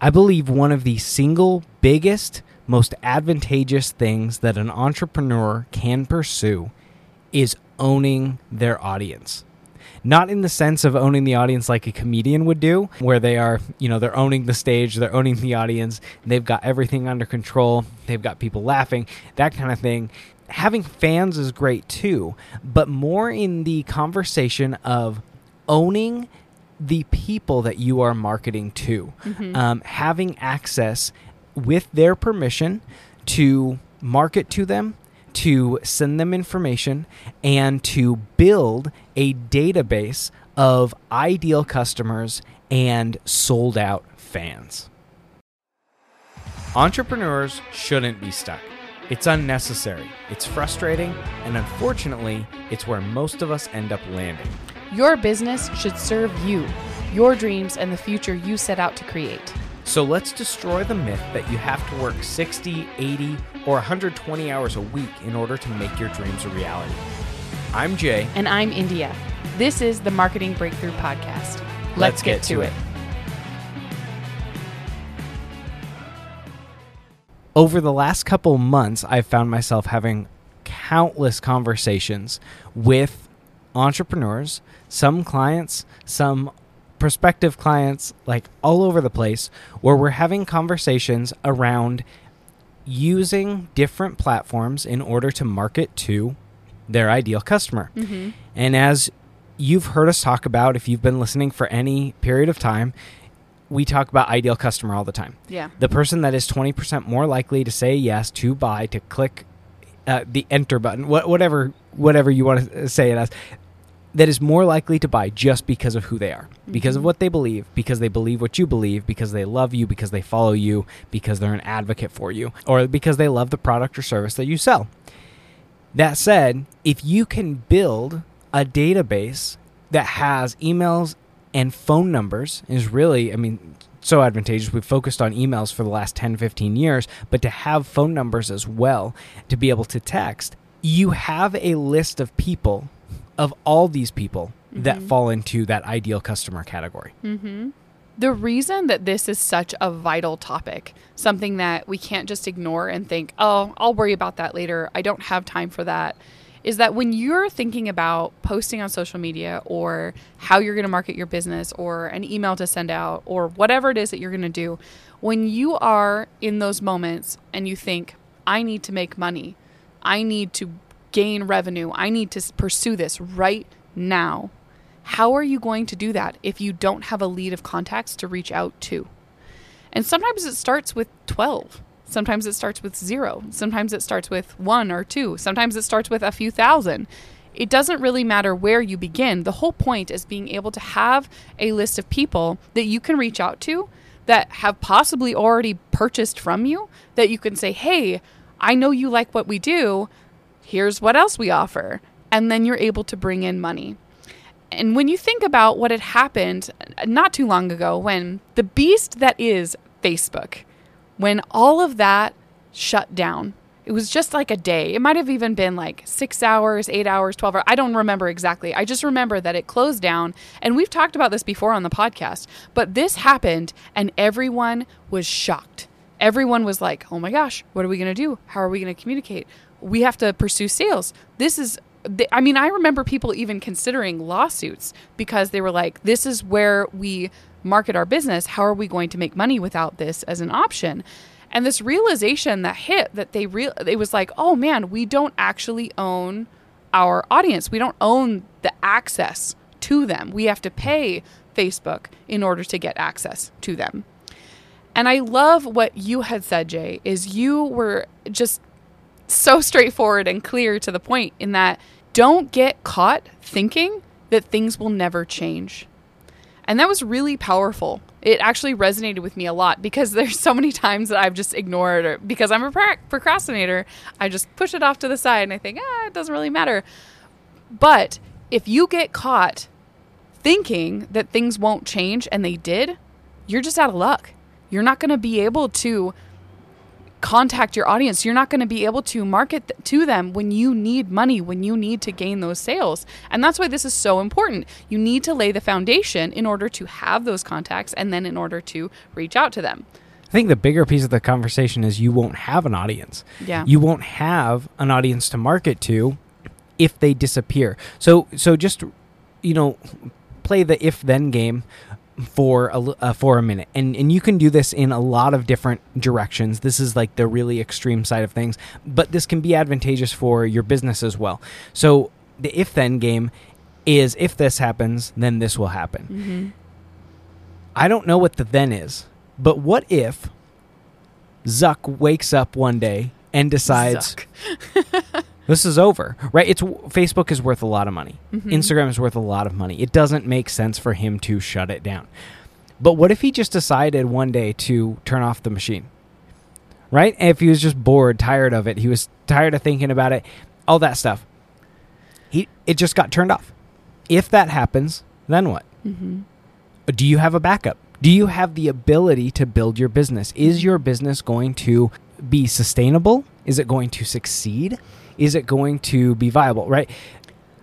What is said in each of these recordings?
I believe one of the single biggest, most advantageous things that an entrepreneur can pursue is owning their audience. Not in the sense of owning the audience like a comedian would do, where they are, you know, they're owning the stage, they're owning the audience, they've got everything under control, they've got people laughing, that kind of thing. Having fans is great too, but more in the conversation of owning the people that you are marketing to, um, having access with their permission to market to them, to send them information, and to build a database of ideal customers and sold out fans. Entrepreneurs shouldn't be stuck. It's unnecessary, it's frustrating, and unfortunately, it's where most of us end up landing. Your business should serve you, your dreams, and the future you set out to create. So let's destroy the myth that you have to work 60, 80, or 120 hours a week in order to make your dreams a reality. I'm Jay. And I'm India. This is the Marketing Breakthrough Podcast. Let's, get, to it. Over the last couple months, I've found myself having countless conversations with entrepreneurs, some clients, some prospective clients, like all over the place, where we're having conversations around using different platforms in order to market to their ideal customer. And as you've heard us talk about, if you've been listening for any period of time, we talk about ideal customer all the time. Yeah. The person that is 20% more likely to say yes, to buy, to click uh, the enter button, wha- whatever whatever you want to say it as, that is more likely to buy just because of who they are, because of mm-hmm. what they believe, because they believe what you believe, because they love you, because they follow you, because they're an advocate for you, or because they love the product or service that you sell. That said, if you can build a database that has emails and phone numbers is really, I mean, so advantageous. We've focused on emails for the last 10, 15 years, but to have phone numbers as well, to be able to text, you have a list of people, of all these people that mm-hmm. fall into that ideal customer category. Mm-hmm. The reason that this is such a vital topic, something that we can't just ignore and think, oh, I'll worry about that later. I don't have time for that, is that when you're thinking about posting on social media or how you're going to market your business or an email to send out or whatever it is that you're going to do, when you are in those moments and you think, I need to make money, I need to gain revenue, I need to pursue this right now. How are you going to do that if you don't have a lead of contacts to reach out to? And sometimes it starts with 12. Sometimes it starts with zero. Sometimes it starts with one or two. Sometimes it starts with a few thousand. It doesn't really matter where you begin. The whole point is being able to have a list of people that you can reach out to that have possibly already purchased from you that you can say, hey, I know you like what we do. Here's what else we offer. And then you're able to bring in money. And when you think about what had happened uh, not too long ago, when the beast that is Facebook, when all of that shut down, it was just like a day. It might have even been like six hours, eight hours, 12 hours. I don't remember exactly. I just remember that it closed down. And we've talked about this before on the podcast, but this happened and everyone was shocked. Everyone was like, oh my gosh, what are we going to do? How are we going to communicate? We have to pursue sales. This is I mean, I remember people even considering lawsuits because they were like, this is where we market our business. How are we going to make money without this as an option? And this realization that hit that they real it was like, oh man, we don't actually own our audience. We don't own the access to them. We have to pay Facebook in order to get access to them. And I love what you had said, Jay, is you were just so straightforward and clear to the point in that don't get caught thinking that things will never change. And that was really powerful. It actually resonated with me a lot because there's so many times that I've just ignored or because I'm a procrastinator, I just push it off to the side and I think, ah, it doesn't really matter. But if you get caught thinking that things won't change and they did, you're just out of luck. You're not going to be able to contact your audience. You're not going to be able to market th- to them when you need money, when you need to gain those sales. And that's why this is so important. You need to lay the foundation in order to have those contacts and then in order to reach out to them. I think the bigger piece of the conversation is you won't have an audience. Yeah. You won't have an audience to market to if they disappear. So so just you know play the if then game for a uh, for a minute. And and you can do this in a lot of different directions. This is like the really extreme side of things, but this can be advantageous for your business as well. So the if then game is if this happens, then this will happen. I don't know what the then is, but what if Zuck wakes up one day and decides. this is over, right? It's Facebook is worth a lot of money. Mm-hmm. Instagram is worth a lot of money. It doesn't make sense for him to shut it down. But what if he just decided one day to turn off the machine? Right? If he was just bored, tired of it, he was tired of thinking about it, all that stuff. He it just got turned off. If that happens, then what? Mm-hmm. Do you have a backup? Do you have the ability to build your business? Is your business going to be sustainable? Is it going to succeed? Is it going to be viable, right?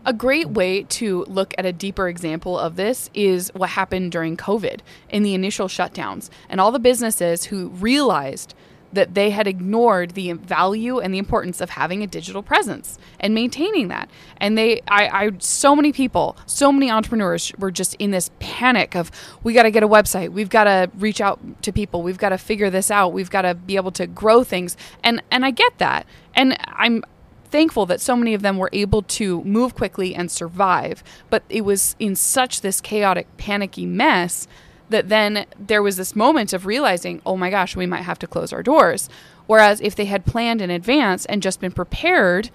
A great way to look at a deeper example of this is what happened during COVID in the initial shutdowns, and all the businesses who realized that they had ignored the value and the importance of having a digital presence and maintaining that. And they, I, I so many people, so many entrepreneurs were just in this panic of we got to get a website, we've got to reach out to people, we've got to figure this out, we've got to be able to grow things. And and I get that, and I'm thankful that so many of them were able to move quickly and survive. But it was in such this chaotic, panicky mess that then there was this moment of realizing, oh my gosh, we might have to close our doors. Whereas if they had planned in advance and just been prepared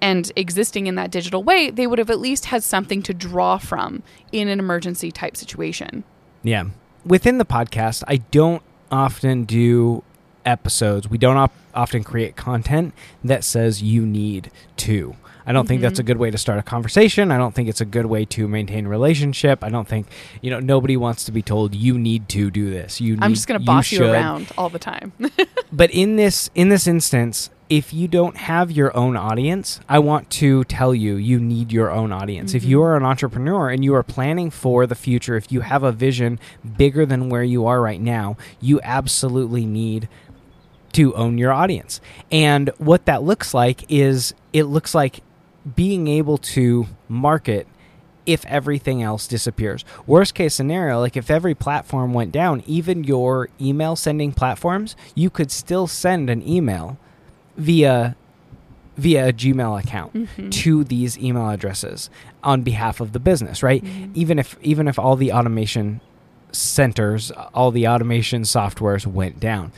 and existing in that digital way, they would have at least had something to draw from in an emergency type situation. Yeah. Within the podcast, I don't often do episodes. We don't op- often create content that says you need to. I don't think that's a mm-hmm. good way to start a conversation. I don't think it's a good way to maintain relationship. I don't think, you know, nobody wants to be told you need to do this. You I'm need- just going to boss you, should." around all the time. but in this in this instance if you don't have your own audience i want to tell you you need your own audience if you mm-hmm. are an entrepreneur and you are planning for the future if you have a vision bigger than where you are right now you absolutely need to own your audience and what that looks like is it looks like being able to market if everything else disappears. Worst case scenario, like if every platform went down, even your email sending platforms, you could still send an email via via a Gmail account mm-hmm. to these email addresses on behalf of the business, right? Mm-hmm. Even if even if all the automation centers, all the automation softwares went down.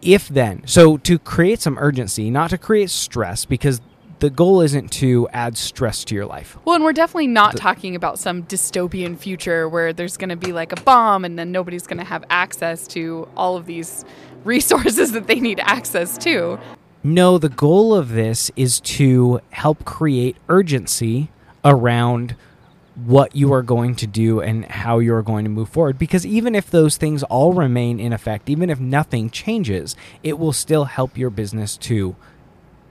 If then, so to create some urgency, not to create stress because the goal isn't to add stress to your life. Well, and we're definitely not talking about some dystopian future where there's going to be like a bomb and then nobody's going to have access to all of these resources that they need access to. No, the goal of this is to help create urgency around what you are going to do and how you are going to move forward. Because even if those things all remain in effect, even if nothing changes, it will still help your business to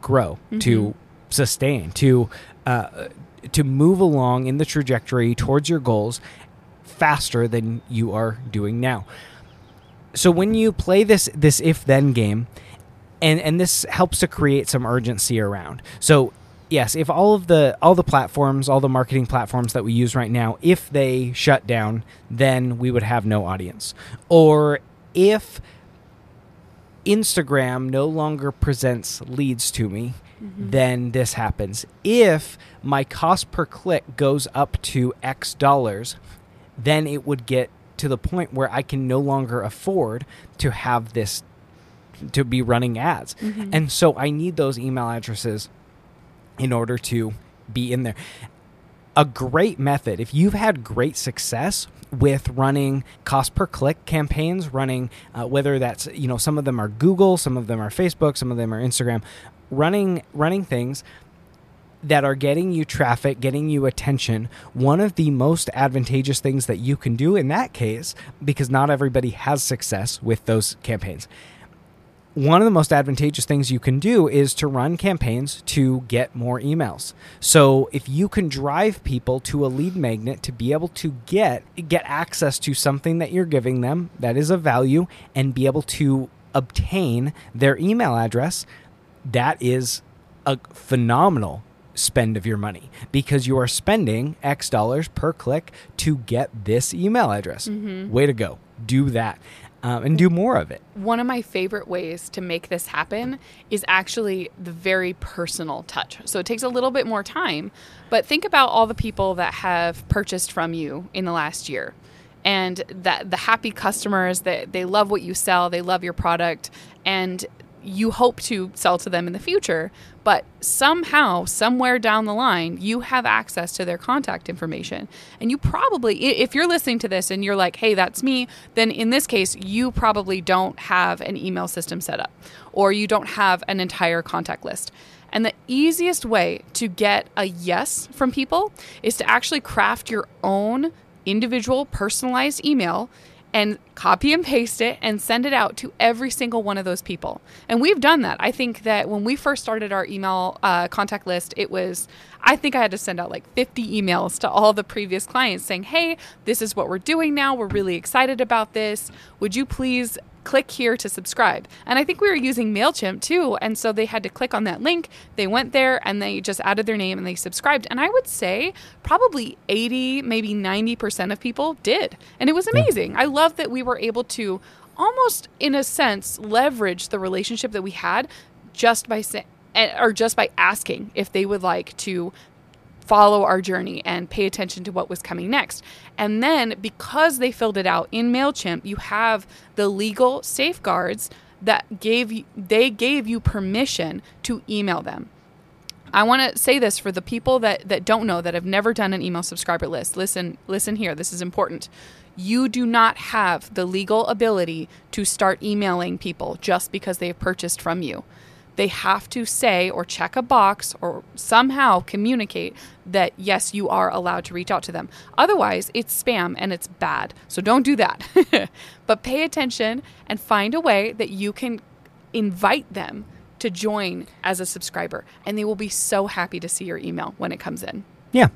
grow, to sustain, to uh, to move along in the trajectory towards your goals faster than you are doing now. So when you play this this if then game, and and this helps to create some urgency around. So yes, if all of the all the platforms, all the marketing platforms that we use right now, if they shut down, then we would have no audience. Or if Instagram no longer presents leads to me, mm-hmm. then this happens. If my cost per click goes up to X dollars, then it would get to the point where I can no longer afford to have this to be running ads. Mm-hmm. And so I need those email addresses in order to be in there. A great method, if you've had great success with running cost per click campaigns, running uh, whether that's you know some of them are Google, some of them are Facebook, some of them are Instagram, running running things that are getting you traffic, getting you attention, one of the most advantageous things that you can do in that case, because not everybody has success with those campaigns, one of the most advantageous things you can do is to run campaigns to get more emails. So if you can drive people to a lead magnet to be able to get get access to something that you're giving them that is of value and be able to obtain their email address, that is a phenomenal spend of your money because you are spending X dollars per click to get this email address. Mm-hmm. Way to go. Do that um, and do more of it. One of my favorite ways to make this happen is actually the very personal touch. So it takes a little bit more time, but think about all the people that have purchased from you in the last year. And that the happy customers that they love what you sell, they love your product, and you hope to sell to them in the future, but somehow, somewhere down the line, you have access to their contact information. And you probably, if you're listening to this and you're like, hey, that's me, then in this case, you probably don't have an email system set up or you don't have an entire contact list. And the easiest way to get a yes from people is to actually craft your own individual personalized email and copy and paste it and send it out to every single one of those people. And we've done that. I think that when we first started our email uh, contact list, it was, I think I had to send out like 50 emails to all the previous clients saying, hey, this is what we're doing now. We're really excited about this. Would you please click here to subscribe. And I think we were using MailChimp too. And so they had to click on that link. They went there and they just added their name and they subscribed. And I would say probably 80, maybe 90% of people did. And it was hmm. amazing. I love that we were able to almost, in a sense, leverage the relationship that we had just by saying, eh, or just by asking if they would like to follow our journey and pay attention to what was coming next. And then because they filled it out in Mailchimp, you have the legal safeguards that gave you, they gave you permission to email them. I want to say this for the people that that don't know that have never done an email subscriber list. Listen, listen here. This is important. You do not have the legal ability to start emailing people just because they have purchased from you they have to say or check a box or somehow communicate that yes, you are allowed to reach out to them. Otherwise, it's spam and it's bad. So don't do that. but pay attention and find a way that you can invite them to join as a subscriber and they will be so happy to see your email when it comes in. Yeah.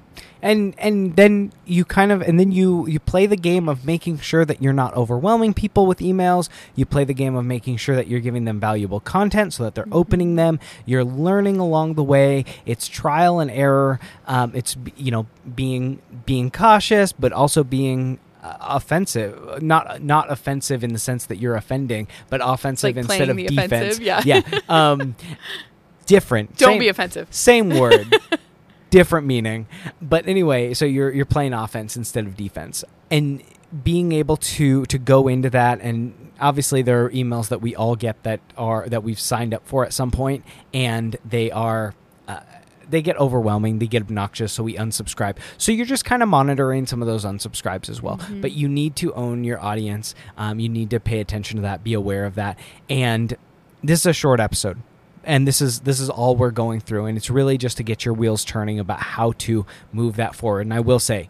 And and then you kind of and then you you play the game of making sure that you're not overwhelming people with emails. You play the game of making sure that you're giving them valuable content so that they're opening them. You're learning along the way. It's trial and error. Um, it's you know being being cautious, but also being uh, offensive not not offensive in the sense that you're offending but offensive Like instead of defense offensive, yeah. yeah um different Don't Same- be offensive. same word different meaning. But anyway so you're you're playing offense instead of defense. And being able to to go into that and obviously there are emails that we all get that are that we've signed up for at some point and they are uh, they get overwhelming they get obnoxious so we unsubscribe. So you're just kind of monitoring some of those unsubscribes as well. But you need to own your audience. Um, you need to pay attention to that be aware of that. And this is a short episode and this is this is all we're going through and it's really just to get your wheels turning about how to move that forward. And i will say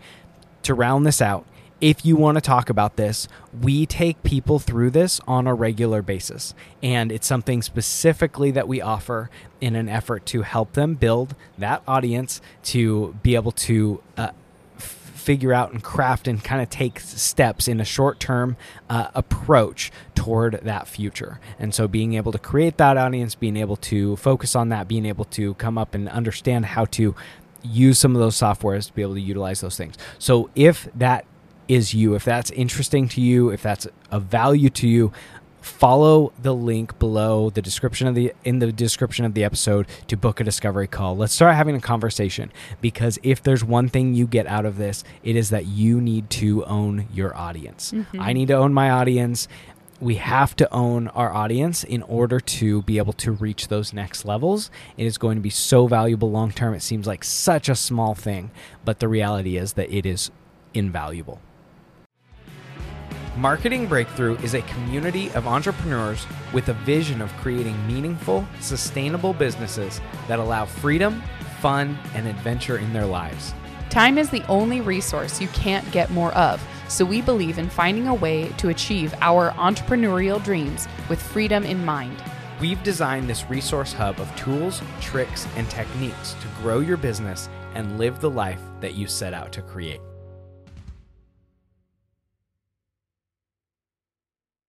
to round this out if you want to talk about this we take people through this on a regular basis. And it's something specifically that we offer in an effort to help them build that audience to be able to uh, figure out and craft and kind of take steps in a short term uh, approach toward that future. And so being able to create that audience, being able to focus on that, being able to come up and understand how to use some of those softwares to be able to utilize those things. So if that is you, if that's interesting to you, if that's of value to you, follow the link below the description of the in the description of the episode to book a discovery call. Let's start having a conversation because if there's one thing you get out of this, it is that you need to own your audience. Mm-hmm. I need to own my audience. We have to own our audience in order to be able to reach those next levels. It is going to be so valuable long term. It seems like such a small thing, but the reality is that it is invaluable. Marketing Breakthrough is a community of entrepreneurs with a vision of creating meaningful, sustainable businesses that allow freedom, fun, and adventure in their lives. Time is the only resource you can't get more of, so we believe in finding a way to achieve our entrepreneurial dreams with freedom in mind. We've designed this resource hub of tools, tricks, and techniques to grow your business and live the life that you set out to create.